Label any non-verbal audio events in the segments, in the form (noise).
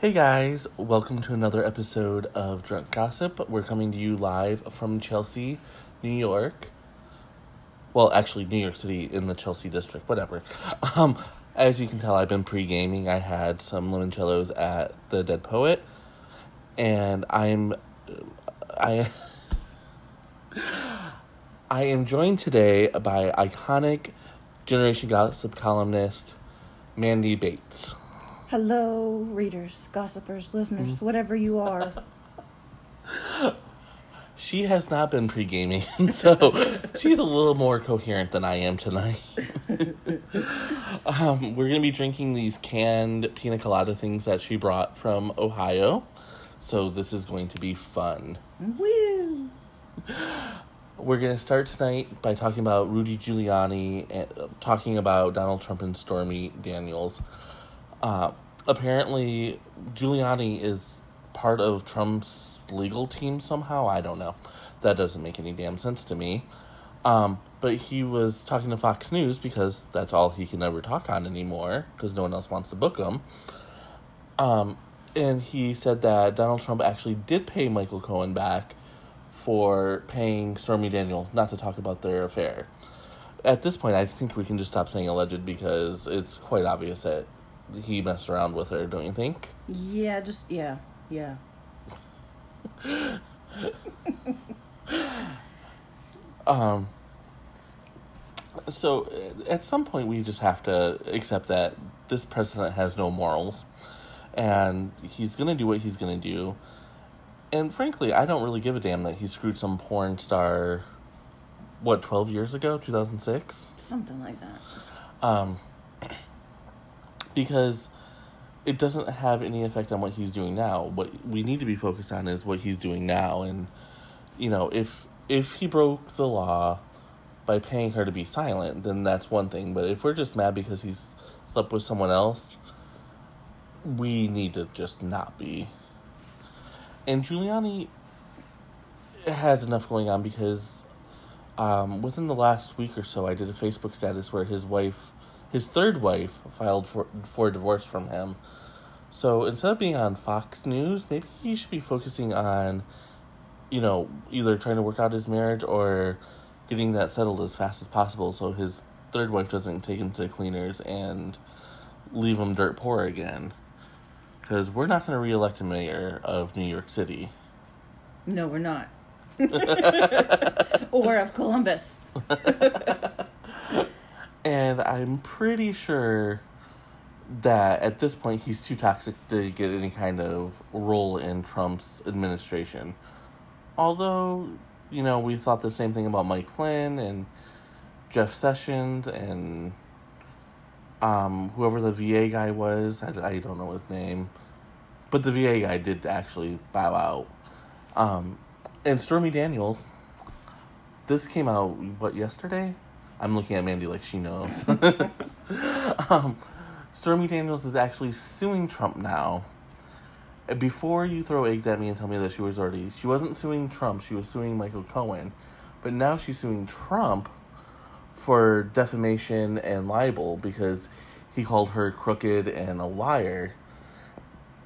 Hey guys, welcome to another episode of Drunk Gossip. We're coming to you live from Chelsea, New York. Well, actually, New York City in the Chelsea district, whatever. Um, as you can tell, I've been pre gaming. I had some limoncellos at the Dead Poet, and I'm. I. (laughs) I am joined today by iconic Generation Gossip columnist Mandy Bates. Hello, readers, gossipers, listeners, whatever you are. (laughs) She has not been pre gaming, (laughs) so she's a little more coherent than I am tonight. (laughs) um, we're going to be drinking these canned pina colada things that she brought from Ohio, so this is going to be fun. Woo! We're going to start tonight by talking about Rudy Giuliani and uh, talking about Donald Trump and Stormy Daniels. Uh, apparently, Giuliani is part of Trump's legal team somehow. I don't know. That doesn't make any damn sense to me. Um, but he was talking to Fox News because that's all he can ever talk on anymore because no one else wants to book him. Um, and he said that Donald Trump actually did pay Michael Cohen back for paying Stormy Daniels not to talk about their affair. At this point, I think we can just stop saying alleged because it's quite obvious that he messed around with her, don't you think? Yeah, just, yeah, yeah. (laughs) Um, so at some point, we just have to accept that this president has no morals, and he's gonna do what he's gonna do. And frankly, I don't really give a damn that he screwed some porn star. What twelve years ago, two thousand six? Something like that. Um, because it doesn't have any effect on what he's doing now. What we need to be focused on is what he's doing now, and you know, if if he broke the law by paying her to be silent, then that's one thing. But if we're just mad because he's slept with someone else, we need to just not be. And Giuliani has enough going on because um, within the last week or so, I did a Facebook status where his wife, his third wife, filed for for divorce from him. So instead of being on Fox News, maybe he should be focusing on, you know, either trying to work out his marriage or getting that settled as fast as possible so his third wife doesn't take him to the cleaners and leave him dirt poor again. Because we're not going to reelect a mayor of New York City. No, we're not. (laughs) (laughs) or of Columbus. (laughs) And I'm pretty sure that at this point he's too toxic to get any kind of role in Trump's administration. Although, you know, we thought the same thing about Mike Flynn and Jeff Sessions and um, whoever the VA guy was. I, I don't know his name. But the VA guy did actually bow out. Um, and Stormy Daniels, this came out, what, yesterday? I'm looking at Mandy like she knows. (laughs) um, Stormy Daniels is actually suing Trump now. Before you throw eggs at me and tell me that she was already, she wasn't suing Trump, she was suing Michael Cohen. But now she's suing Trump for defamation and libel because he called her crooked and a liar.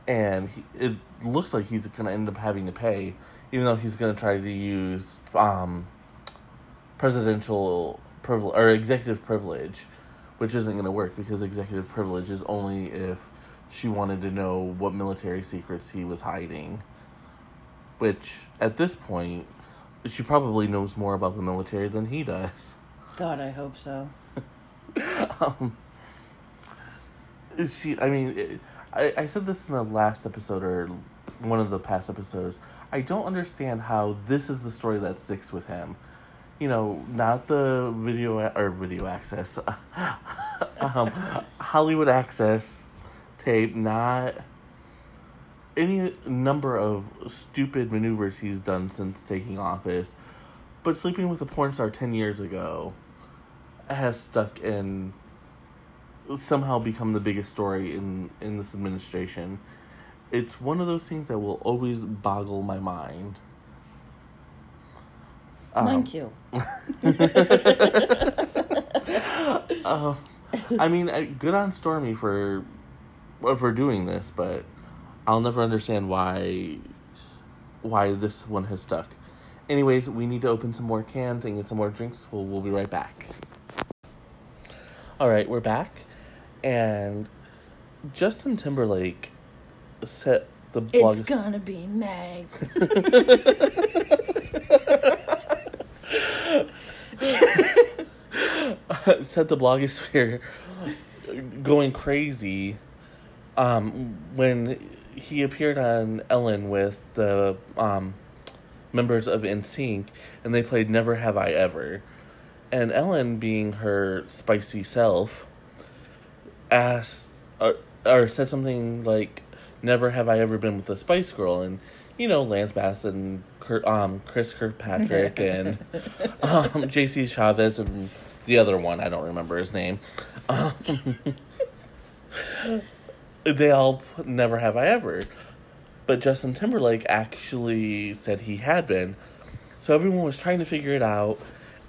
And he, it looks like he's going to end up having to pay, even though he's going to try to use um, presidential privilege or executive privilege, which isn't going to work because executive privilege is only if she wanted to know what military secrets he was hiding. Which, at this point, she probably knows more about the military than he does. God, I hope so. (laughs) um, is she? I mean, it, I I said this in the last episode or one of the past episodes. I don't understand how this is the story that sticks with him. You know, not the video or video access, (laughs) um, Hollywood access tape, not any number of stupid maneuvers he's done since taking office, but sleeping with a porn star ten years ago has stuck and somehow become the biggest story in in this administration. It's one of those things that will always boggle my mind. Um, Mine too. (laughs) uh, I mean, I- good on Stormy for for doing this, but I'll never understand why why this one has stuck. Anyways, we need to open some more cans and get some more drinks. We'll, we'll be right back. All right, we're back. And Justin Timberlake set the blog. It's gonna be Meg. (laughs) (laughs) (laughs) set the blogosphere going crazy um, when he appeared on Ellen with the um, members of NSYNC and they played Never Have I Ever. And Ellen, being her spicy self, asked or, or said something like, Never have I ever been with a Spice Girl. And, you know, Lance Bass and Kurt, um, Chris Kirkpatrick (laughs) and um, JC Chasez and the other one, I don't remember his name. Um, (laughs) they all never have I ever. But Justin Timberlake actually said he had been. So everyone was trying to figure it out.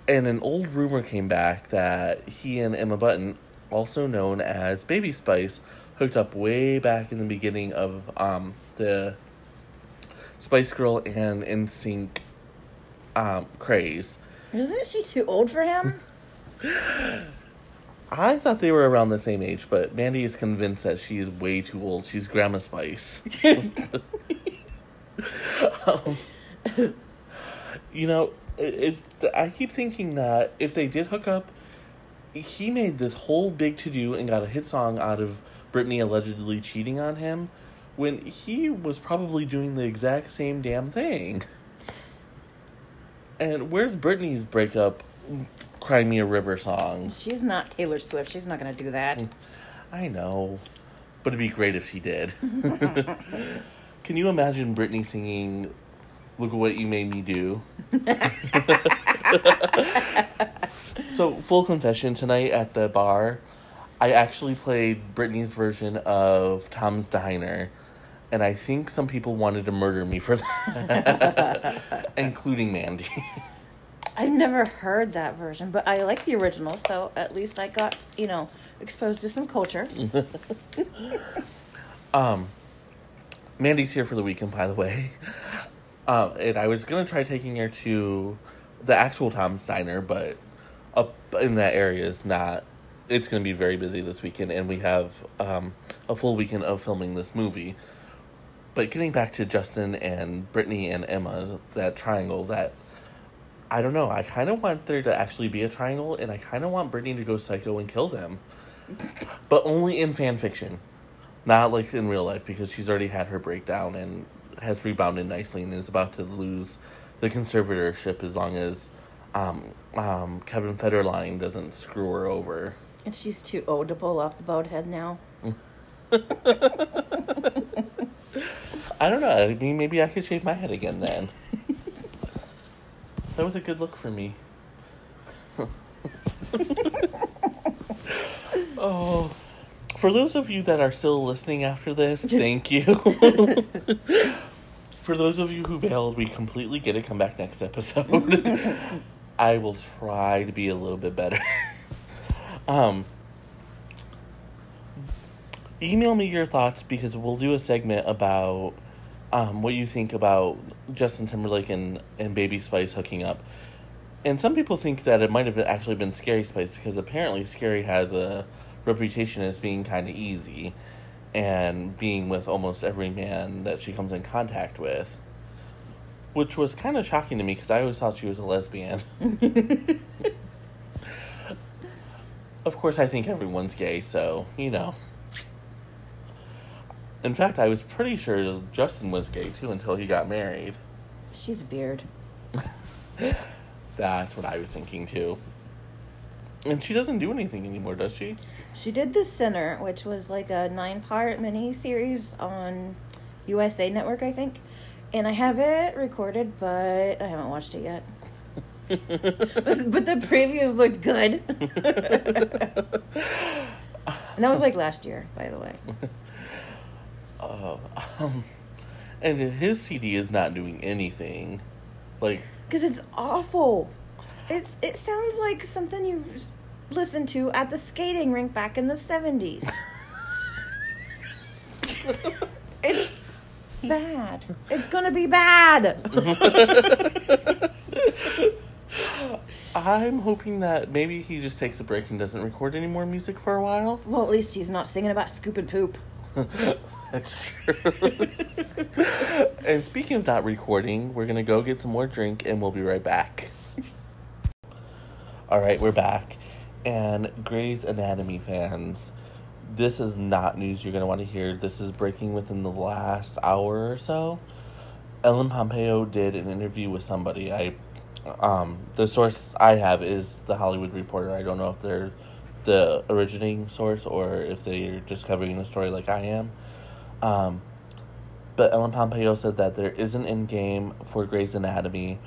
And an old rumor came back that he and Emma Bunton, also known as Baby Spice, hooked up way back in the beginning of um, the Spice Girl and NSYNC um, craze. Isn't she too old for him? (laughs) I thought they were around the same age, but Mandy is convinced that she's way too old. She's Grandma Spice. um, (laughs) you know, it, it, I keep thinking that if they did hook up, he made this whole big to do and got a hit song out of Britney allegedly cheating on him when he was probably doing the exact same damn thing. And where's Britney's breakup Cry Me a River song? She's not Taylor Swift. She's not gonna do that. I know, but it'd be great if she did. (laughs) Can you imagine Britney singing Look at What You Made Me Do? (laughs) so, full confession tonight at the bar, I actually played Britney's version of Tom's Diner, and I think some people wanted to murder me for that, (laughs) including Mandy. I've never heard that version, but I like the original, so at least I got, you know, exposed to some culture. (laughs) Um, Mandy's here for the weekend, by the way. Um, and I was gonna try taking her to the actual Tom Diner, but up in that area is not. It's gonna be very busy this weekend, and we have um, a full weekend of filming this movie. But getting back to Justin and Britney and Emma, that triangle, that I don't know. I kind of want there to actually be a triangle, and I kind of want Britney to go psycho and kill them, (coughs) but only in fan fiction not like in real life because she's already had her breakdown and has rebounded nicely and is about to lose the conservatorship as long as um, um, Kevin Federline doesn't screw her over. And she's too old to pull off the boat head now. (laughs) I don't know. I mean, maybe I could shave my head again then. that was a good look for me. (laughs) oh. For those of you that are still listening after this, (laughs) thank you. (laughs) For those of you who bailed, we completely get it. Come back next episode. I will try to be a little bit better. um, email me your thoughts because we'll do a segment about um, what you think about Justin Timberlake and, and Baby Spice hooking up. And some people think that it might have actually been Scary Spice because apparently Scary has a reputation as being kind of easy and being with almost every man that she comes in contact with. Which was kind of shocking to me because I always thought she was a lesbian. (laughs) of course, I think everyone's gay, so, you know. In fact, I was pretty sure Justin was gay too until he got married. She's a beard. (laughs) That's what I was thinking too. And she doesn't do anything anymore, does she? She did The Sinner, which was like a nine part mini series on USA Network, I think. And I have it recorded, but I haven't watched it yet. (laughs) but the previews looked good. (laughs) and that was like last year, by the way. Uh, um, and his CD is not doing anything. Like, Because it's awful. It's it sounds like something you've listened to at the skating rink back in the seventies. (laughs) it's bad. It's gonna be bad. I'm hoping that maybe he just takes a break and doesn't record any more music for a while. well, at least he's not singing about scoop and poop. (laughs) That's true. and speaking of not recording, we're gonna go get some more drink and we'll be right back. All right, we're back. And Grey's Anatomy fans, this is not news you're gonna want to hear. This is breaking within the last hour or so. Ellen Pompeo did an interview with somebody. I, um, the source I have is the Hollywood Reporter. I don't know if they're the originating source or if they're just covering the story like I am. Um, but Ellen Pompeo said that there is an end game for Grey's Anatomy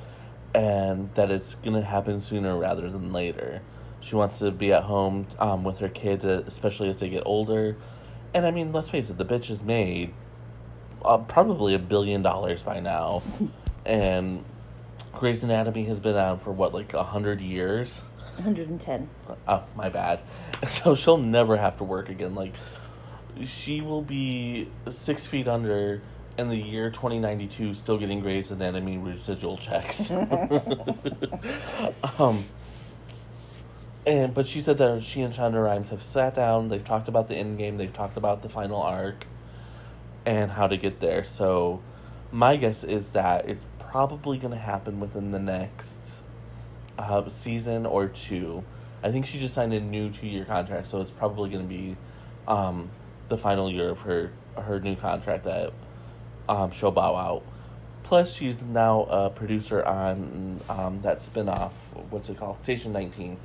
and that it's going to happen sooner rather than later. She wants to be at home um, with her kids, uh, especially as they get older. And I mean, let's face it, the bitch has made uh, probably a billion dollars by now. (laughs) and Grey's Anatomy has been on for what, like a hundred years? 110. Oh, my bad. (laughs) So she'll never have to work again. Like, she will be six feet under in the year 2092 still getting Grey's Anatomy residual checks. (laughs) um, and But she said that she and Shonda Rhimes have sat down, they've talked about the end game, they've talked about the final arc, and how to get there. So, my guess is that it's probably going to happen within the next uh, season or two. I think she just signed a new two year contract, so it's probably going to be um, the final year of her her new contract that um, she'll bow out. Plus, she's now a producer on um, that spin off. What's it called? Station 19.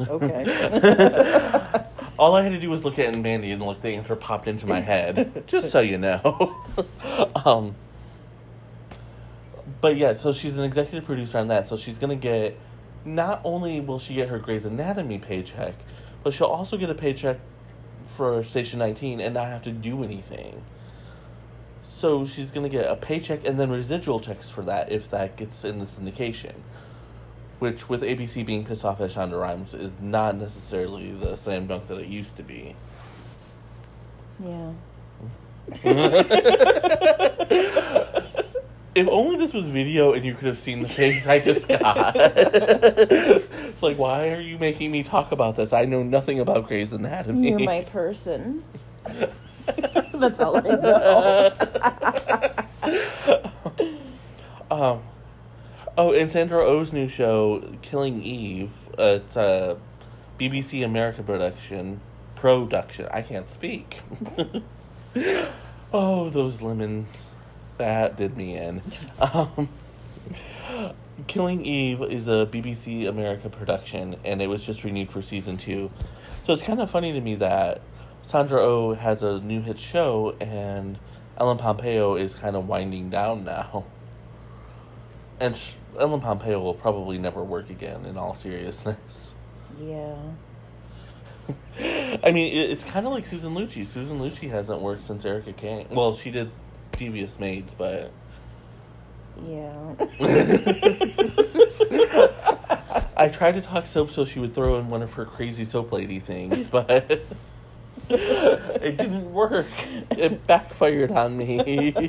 Okay. (laughs) All I had to do was look at Mandy, and look, the answer popped into my head. (laughs) just so you know. (laughs) um, but yeah, so she's an executive producer on that. So she's gonna get. Not only will she get her Grey's Anatomy paycheck, but she'll also get a paycheck for Station 19 and not have to do anything. So she's gonna get a paycheck and then residual checks for that if that gets in the syndication. Which, with ABC being pissed off at Shonda Rhimes, is not necessarily the slam dunk that it used to be. yeah. (laughs) (laughs) If only this was video and you could have seen the face I just (laughs) got. It's (laughs) like, why are you making me talk about this? I know nothing about Grey's Anatomy. You're my person. (laughs) That's all I know. um, oh, and Sandra Oh's new show, Killing Eve. Uh, it's a BBC America production. Production. I can't speak. oh, those lemons. That did me in. (laughs) Um, Killing Eve is a BBC America production, and it was just renewed for season two. So it's kind of funny to me that Sandra Oh has a new hit show, and Ellen Pompeo is kind of winding down now. And sh- Ellen Pompeo will probably never work again, in all seriousness. (laughs) Yeah. I mean, it, it's kind of like Susan Lucci. Susan Lucci hasn't worked since Erica Kane. Well, she did Devious Maids, but Yeah. (laughs) I tried to talk soap so she would throw in one of her crazy soap lady things, (laughs) but it didn't work. It backfired on me. (laughs)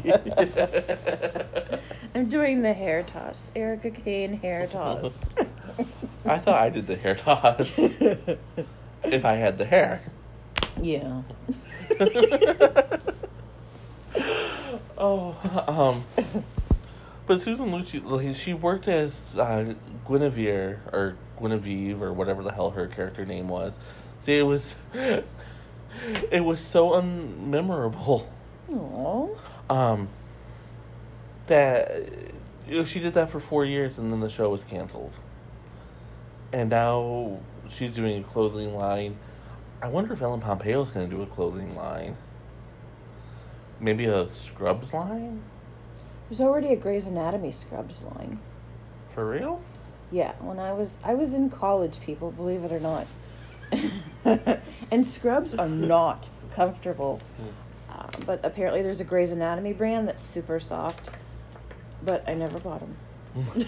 I'm doing the hair toss. Erica Kane hair toss. I thought I did the hair toss if I had the hair. yeah. Oh, (laughs) um, but Susan Lucci, like, she worked as uh, Guinevere or Guinevere or whatever the hell her character name was. See, it was, (laughs) it was so unmemorable. Aww. Um, that you know, she did that for four years and then the show was canceled. And now she's doing a clothing line. I wonder if Ellen Pompeo is going to do a clothing line. Maybe a Scrubs line? There's already a Grey's Anatomy Scrubs line. For real? Yeah, when I was I was in college, people believe it or not, (laughs) and Scrubs are not comfortable. Uh, but apparently, there's a Grey's Anatomy brand that's super soft. But I never bought them.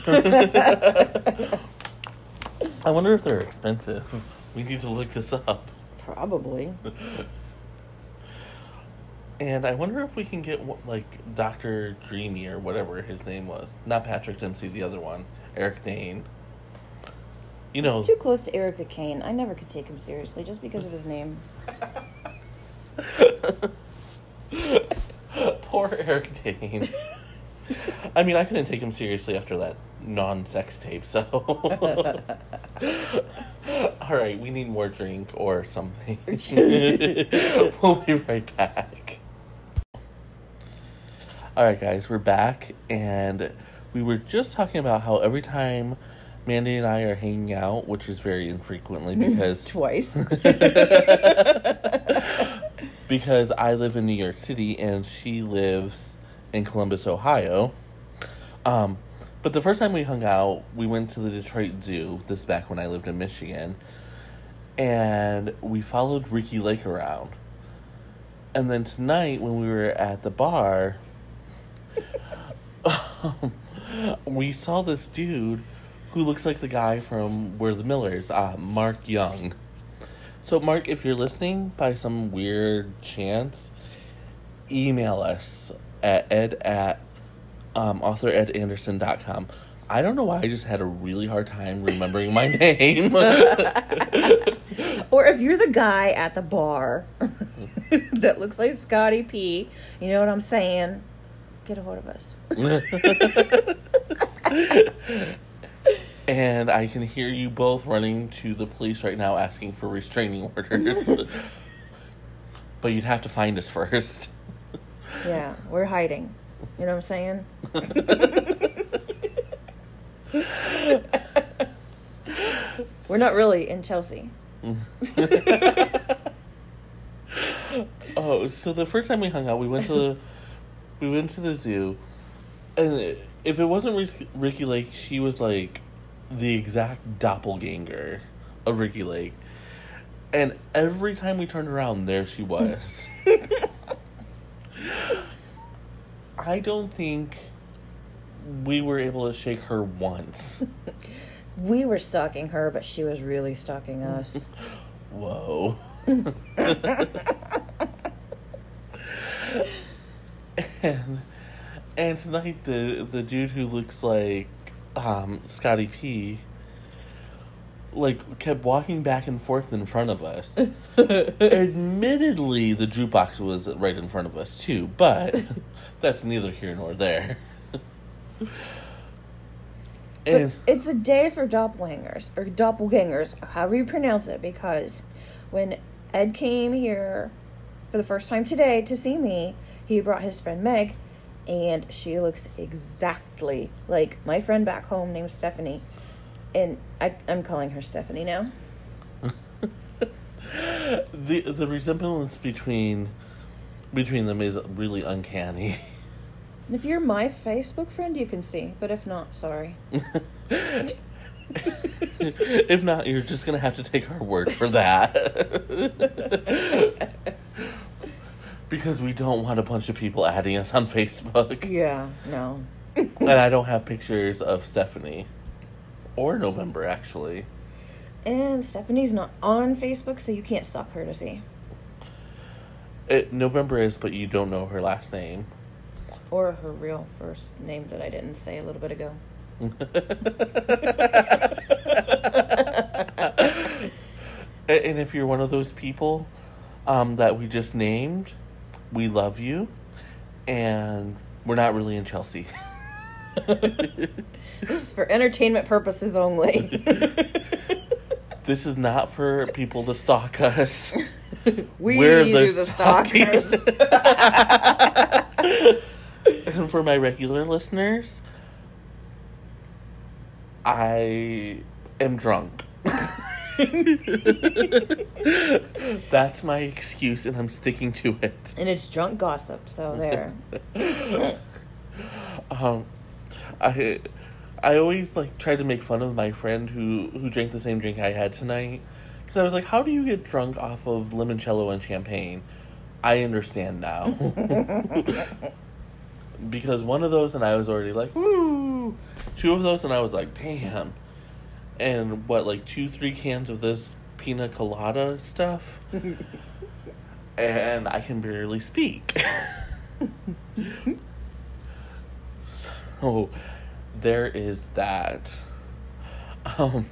(laughs) I wonder if they're expensive. We need to look this up. Probably. (laughs) And I wonder if we can get like Doctor Dreamy or whatever his name was. Not Patrick Dempsey, the other one, Eric Dane. You know, He's too close to Erica Kane. I never could take him seriously just because of his name. (laughs) poor Eric Dane. (laughs) I mean, I couldn't take him seriously after that non-sex tape. So, (laughs) all right, we need more drink or something. we'll be right back. All right, guys, we're back, and we were just talking about how every time Mandy and I are hanging out, which is very infrequently (laughs) because Twice. (laughs) because I live in New York City and she lives in Columbus, Ohio. Um, but the first time we hung out, we went to the Detroit Zoo. This is back when I lived in Michigan, and we followed Ricki Lake around. And then tonight, when we were at the bar, (laughs) we saw this dude who looks like the guy from We're the Millers, uh, Mark Young. So, Mark, if you're listening by some weird chance, email us at ed at um, authoredanderson.com. I don't know why I just had a really hard time remembering my (laughs) name. (laughs) or if you're the guy at the bar that looks like Scotty P, you know what I'm saying? Get a hold of us. (laughs) and I can hear you both running to the police right now asking for restraining orders. (laughs) but you'd have to find us first. Yeah, we're hiding. You know what I'm saying? (laughs) we're not really in Chelsea. oh, so the first time we hung out, we went to the we went to the zoo, and if it wasn't Rick, Ricki Lake, she was like the exact doppelganger of Ricki Lake, and every time we turned around, there she was. (laughs) I don't think we were able to shake her once. We were stalking her, but she was really stalking us. (laughs) Whoa. (laughs) and and tonight the the dude who looks like um Scotty P like kept walking back and forth in front of us. (laughs) Admittedly, the jukebox was right in front of us too, but (laughs) that's neither here nor there. But it's a day for doppelgangers or doppelgangers, however you pronounce it, because when Ed came here for the first time today to see me, he brought his friend Meg, and she looks exactly like my friend back home named Stephanie, and I, I'm calling her Stephanie now. (laughs) the the resemblance between between them is really uncanny. And if you're my Facebook friend, you can see, but if not, sorry. (laughs) if not, you're just gonna have to take our word for that. (laughs) because we don't want a bunch of people adding us on Facebook. Yeah, no. (laughs) and I don't have pictures of Stephanie. Or November, actually. And Stephanie's not on Facebook, so you can't stalk her to see. It, November is, but you don't know her last name. Or her real first name that I didn't say a little bit ago. (laughs) and if you're one of those people um, that we just named, we love you, and we're not really in Chelsea. (laughs) This is for entertainment purposes only. (laughs) this is not for people to stalk us. (laughs) we We're the the stalkers. and for my regular listeners, I am drunk. (laughs) That's my excuse, and I'm sticking to it. and it's drunk gossip, so there. (laughs) Um, I I always like tried to make fun of my friend who who drank the same drink I had tonight because I was like, "How do you get drunk off of limoncello and champagne?" I understand now. (laughs) because one of those and I was already like, "Woo!" Two of those and I was like, "Damn!" And what, like two, three cans of this pina colada stuff, (laughs) and I can barely speak. (laughs) so there is that. Um,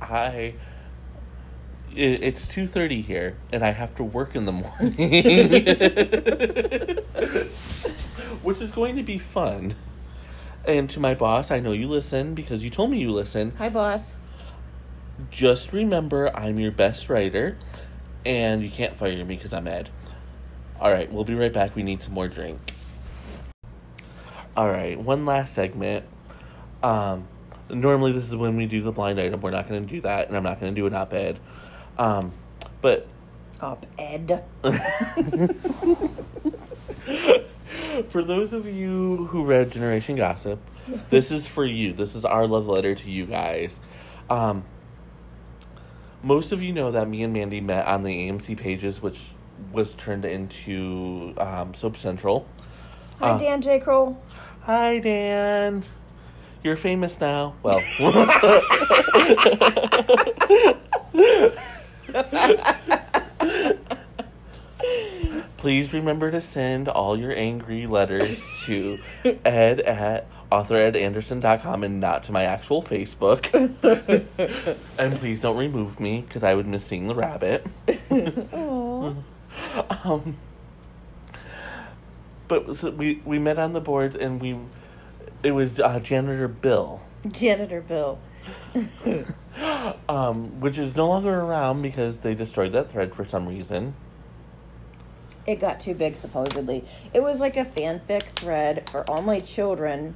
I it, it's 2.30 here and i have to work in the morning (laughs) which is going to be fun and to my boss i know you listen because you told me you listen. Hi, boss. just remember i'm your best writer and you can't fire me because i'm ed. All right we'll be right back. We need some more drink. All right one last segment. Um normally this is when we do the blind item. We're not going to do that and i'm not going to do an op-ed. Um but Op Ed. (laughs) for those of you who read generation gossip this is for you this is our love letter to you guys um most of you know that me and mandy met on the amc pages which was turned into um, soap central Hi, Uh, Dan J. Kroll. Hi, Dan. You're famous now. Well, (laughs) (laughs) please remember to send all your angry letters (laughs) to ed at authoredanderson.com and not to my actual Facebook. (laughs) and please don't remove me because I would miss seeing the rabbit. (laughs) Um, but so we we met on the boards and we it was uh, janitor Bill, Janitor Bill. um, which is no longer around because they destroyed that thread for some reason. It got too big, supposedly. It was like a fanfic thread for all my children,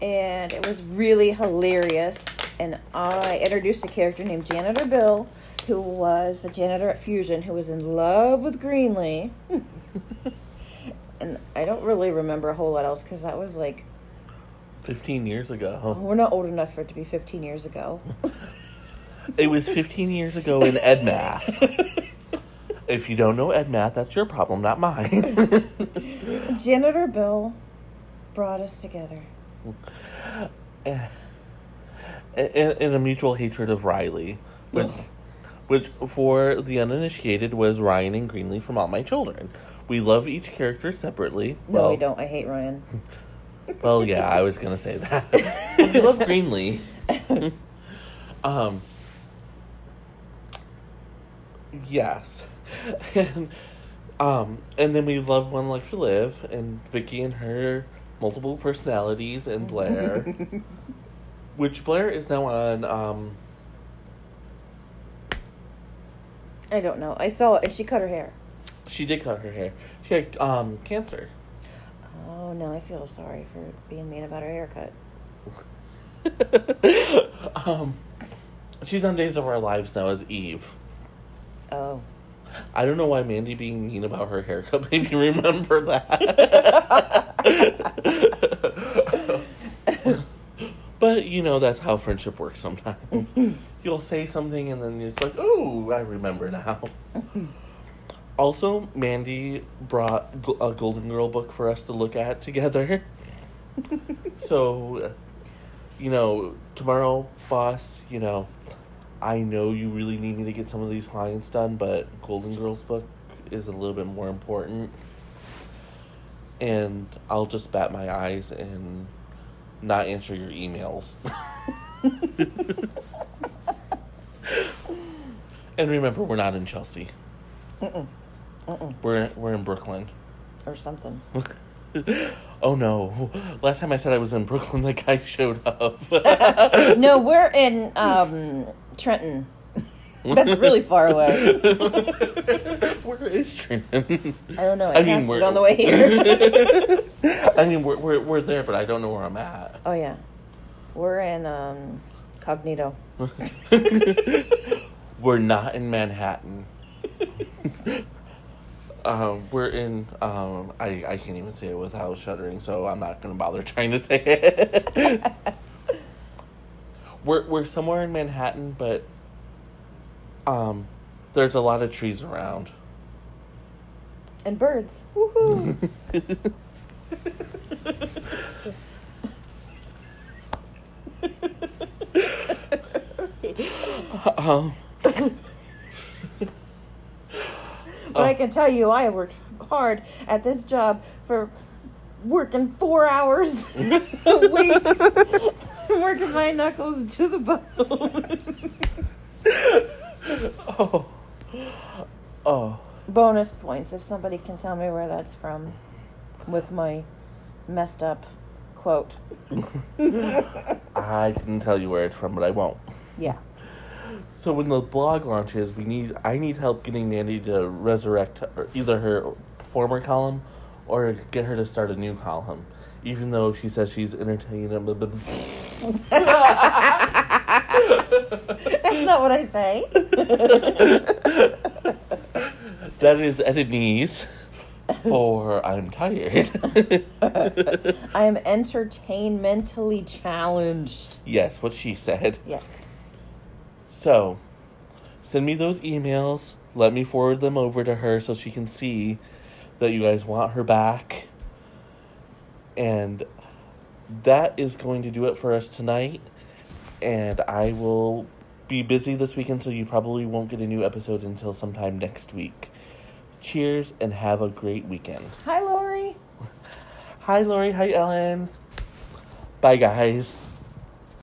and it was really hilarious. And I introduced a character named Janitor Bill, who was the janitor at Fusion, who was in love with Greenlee. (laughs) and I don't really remember a whole lot else because that was like, Fifteen years oh, ago, we're not old enough for it to be 15 years ago. (laughs) it was fifteen years ago in Ed Math. (laughs) If you don't know Ed Math, that's your problem, not mine. (laughs) Janitor Bill brought us together. In, and a mutual hatred of Riley, which, which for the uninitiated was Ryan and Greenlee from All My Children. We love each character separately. No, well, we don't. I hate Ryan. (laughs) Well, yeah, I was gonna say that. (laughs) we love Greenlee. um. Yes, and (laughs) um, and then we love One Life to Live, and Vicky and her multiple personalities, and Blair, (laughs) which Blair is now on. Um, I don't know. I saw it, and she cut her hair. she did cut her hair. She had um cancer. Oh no, I feel sorry for being mean about her haircut. (laughs) um, she's on Days of Our Lives now as Eve. Oh, I don't know why Mandy being mean about her haircut (laughs) made me remember that. (laughs) but you know that's how friendship works sometimes. Mm-hmm. You'll say something and then it's like, "Oh, I remember now." Mm-hmm. also, Mandy brought a Golden Girl book for us to look at together. (laughs) so, you know, tomorrow, boss, you know, I know you really need me to get some of these clients done, but Golden Girls book is a little bit more important. And I'll just bat my eyes and not answer your emails. (laughs) and remember, we're not in Chelsea. Mm-mm. Mm-mm. We're we're in Brooklyn. or something. (laughs) oh no! Last time I said I was in Brooklyn, the guy (laughs) showed up. no, we're in um, Trenton. (laughs) That's really far away. (laughs) Where is Trenton? I don't know. It I mean, we're on the way here. (laughs) I mean, we're, we're we're there, but I don't know where I'm at. oh yeah, we're in um, Cognito. we're not in Manhattan. um, we're in. Um, I I can't even say it without shuddering, so I'm not gonna bother trying to say it. We're we're somewhere in Manhattan, but um, there's a lot of trees around. And birds. Woohoo! (laughs) um, But I can tell you, I worked hard at this job for working four hours (laughs) a week, (laughs) working my knuckles to the bone. (laughs) Oh. Oh. Bonus points if somebody can tell me where that's from with my messed up quote. (laughs) I can tell you where it's from, but I won't. Yeah. So when the blog launches, we need I need help getting Mandy to resurrect her, either her former column or get her to start a new column. Even though she says she's entertaining. That's not what I say. (laughs) That is Edenise for I'm tired. (laughs) I am entertainmentally challenged. yes, what she said. Yes. So, send me those emails. Let me forward them over to her so she can see that you guys want her back. And that is going to do it for us tonight. And I will be busy this weekend, so you probably won't get a new episode until sometime next week. Cheers and have a great weekend. Hi, Lori. (laughs) Hi, Lori. Hi, Ellen. Bye, guys.